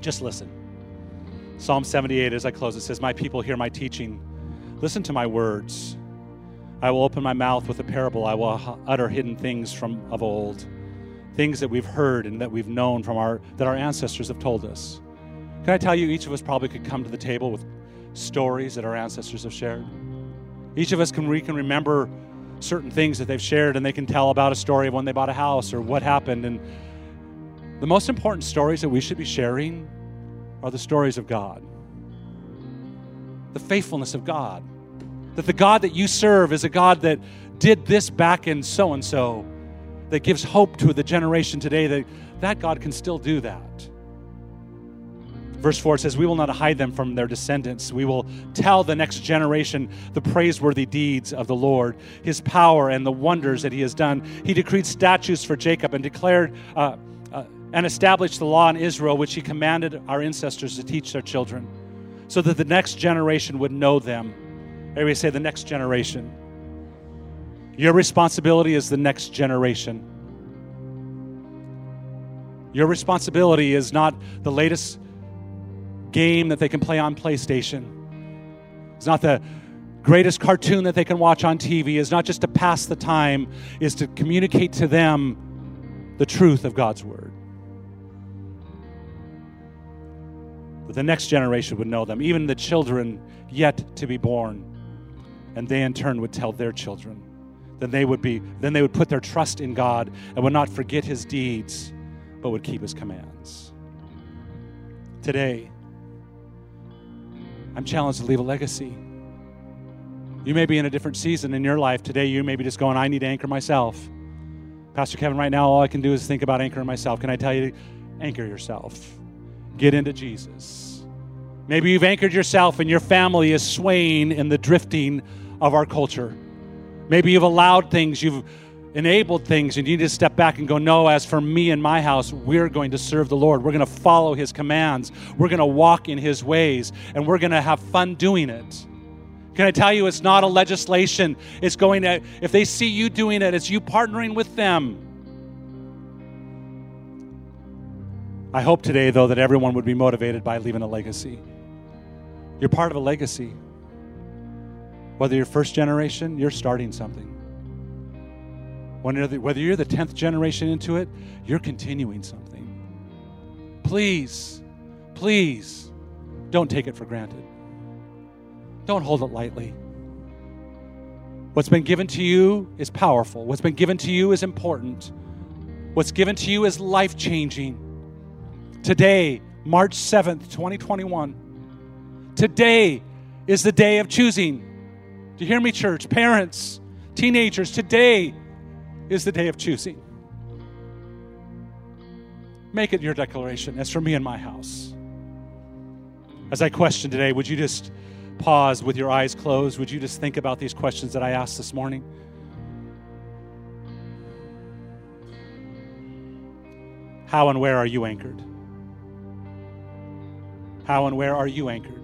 Just listen. Psalm 78, as I close, it says, My people hear my teaching. Listen to my words. I will open my mouth with a parable. I will utter hidden things from of old, things that we've heard and that we've known from our that our ancestors have told us. Can I tell you, each of us probably could come to the table with stories that our ancestors have shared. Each of us can we can remember certain things that they've shared and they can tell about a story of when they bought a house or what happened and the most important stories that we should be sharing are the stories of God. The faithfulness of God. That the God that you serve is a God that did this back in so and so that gives hope to the generation today that that God can still do that. Verse 4 says, We will not hide them from their descendants. We will tell the next generation the praiseworthy deeds of the Lord, his power, and the wonders that he has done. He decreed statutes for Jacob and declared uh, uh, and established the law in Israel, which he commanded our ancestors to teach their children, so that the next generation would know them. Everybody say, The next generation. Your responsibility is the next generation. Your responsibility is not the latest game that they can play on PlayStation. It's not the greatest cartoon that they can watch on TV. It's not just to pass the time, is to communicate to them the truth of God's word. That the next generation would know them, even the children yet to be born. And they in turn would tell their children. Then they would be then they would put their trust in God and would not forget his deeds, but would keep his commands. Today, I'm challenged to leave a legacy. You may be in a different season in your life. Today, you may be just going, I need to anchor myself. Pastor Kevin, right now, all I can do is think about anchoring myself. Can I tell you, anchor yourself? Get into Jesus. Maybe you've anchored yourself and your family is swaying in the drifting of our culture. Maybe you've allowed things, you've enabled things, and you need to step back and go, No, as for me and my house, we're going to serve the Lord. We're going to follow his commands. We're going to walk in his ways, and we're going to have fun doing it. Can I tell you, it's not a legislation. It's going to, if they see you doing it, it's you partnering with them. I hope today, though, that everyone would be motivated by leaving a legacy. You're part of a legacy. Whether you're first generation, you're starting something. Whether you're the 10th generation into it, you're continuing something. Please, please don't take it for granted. Don't hold it lightly. What's been given to you is powerful. What's been given to you is important. What's given to you is life changing. Today, March 7th, 2021, today is the day of choosing. Do you hear me, church? Parents, teenagers, today is the day of choosing. Make it your declaration. As for me and my house. As I question today, would you just pause with your eyes closed? Would you just think about these questions that I asked this morning? How and where are you anchored? How and where are you anchored?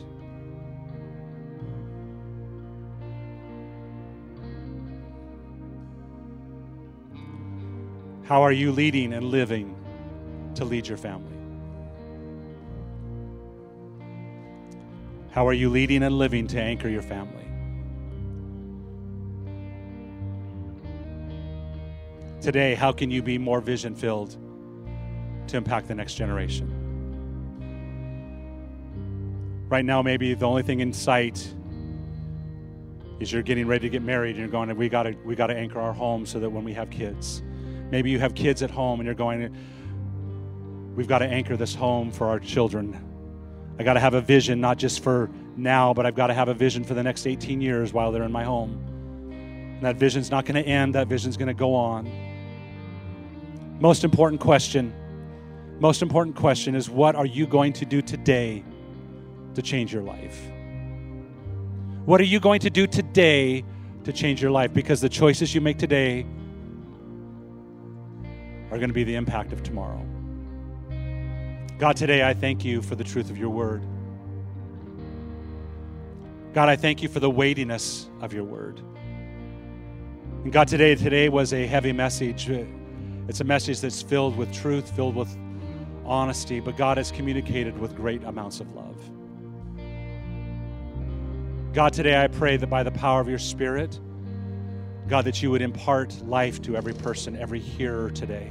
How are you leading and living to lead your family? How are you leading and living to anchor your family? Today, how can you be more vision filled to impact the next generation? Right now, maybe the only thing in sight is you're getting ready to get married and you're going, we got to we got to anchor our home so that when we have kids, Maybe you have kids at home and you're going, we've got to anchor this home for our children. I got to have a vision, not just for now, but I've got to have a vision for the next 18 years while they're in my home. And that vision's not going to end, that vision's going to go on. Most important question, most important question is what are you going to do today to change your life? What are you going to do today to change your life? Because the choices you make today are going to be the impact of tomorrow. God, today I thank you for the truth of your word. God, I thank you for the weightiness of your word. And God, today, today was a heavy message. It's a message that's filled with truth, filled with honesty, but God has communicated with great amounts of love. God, today I pray that by the power of your Spirit, God, that you would impart life to every person, every hearer today.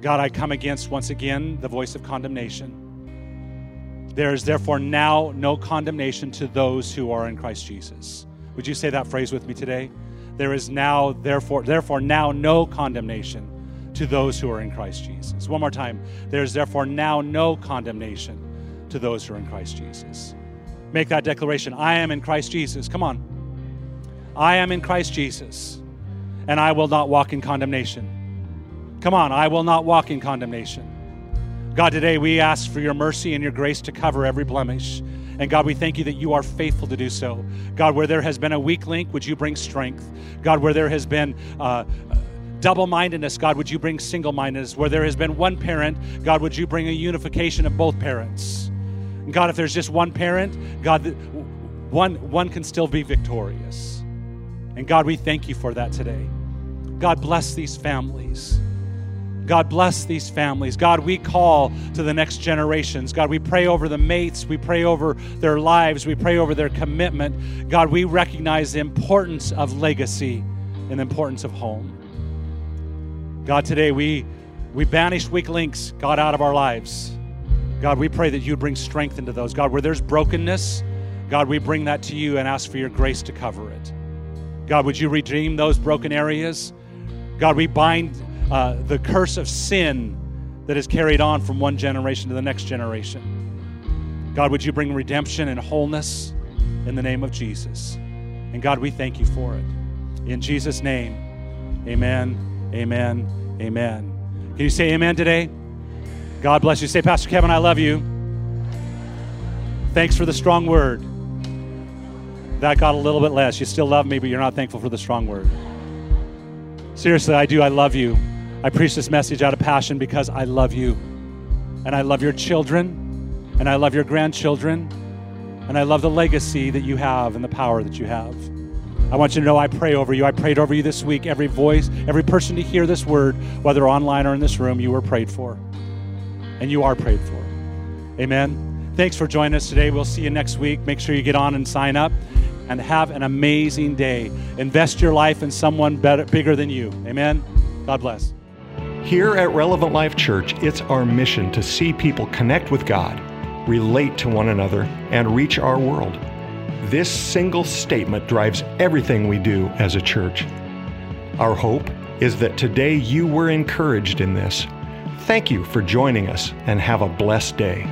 God, I come against once again the voice of condemnation. There is therefore now no condemnation to those who are in Christ Jesus. Would you say that phrase with me today? There is now, therefore, therefore now no condemnation to those who are in Christ Jesus. One more time. There is therefore now no condemnation to those who are in Christ Jesus. Make that declaration. I am in Christ Jesus. Come on. I am in Christ Jesus, and I will not walk in condemnation. Come on, I will not walk in condemnation. God, today we ask for your mercy and your grace to cover every blemish. And God, we thank you that you are faithful to do so. God, where there has been a weak link, would you bring strength? God, where there has been uh, double mindedness, God, would you bring single mindedness? Where there has been one parent, God, would you bring a unification of both parents? God, if there's just one parent, God, one, one can still be victorious. And God, we thank you for that today. God, bless these families. God, bless these families. God, we call to the next generations. God, we pray over the mates. We pray over their lives. We pray over their commitment. God, we recognize the importance of legacy and the importance of home. God, today we, we banish weak links, God, out of our lives. God, we pray that you bring strength into those. God, where there's brokenness, God, we bring that to you and ask for your grace to cover it. God, would you redeem those broken areas? God, we bind uh, the curse of sin that is carried on from one generation to the next generation. God, would you bring redemption and wholeness in the name of Jesus? And God, we thank you for it. In Jesus' name, amen, amen, amen. Can you say amen today? God bless you. Say, Pastor Kevin, I love you. Thanks for the strong word. That got a little bit less. You still love me, but you're not thankful for the strong word. Seriously, I do. I love you. I preach this message out of passion because I love you. And I love your children. And I love your grandchildren. And I love the legacy that you have and the power that you have. I want you to know I pray over you. I prayed over you this week. Every voice, every person to hear this word, whether online or in this room, you were prayed for. And you are prayed for. Amen. Thanks for joining us today. We'll see you next week. Make sure you get on and sign up and have an amazing day. Invest your life in someone better, bigger than you. Amen. God bless. Here at Relevant Life Church, it's our mission to see people connect with God, relate to one another, and reach our world. This single statement drives everything we do as a church. Our hope is that today you were encouraged in this. Thank you for joining us and have a blessed day.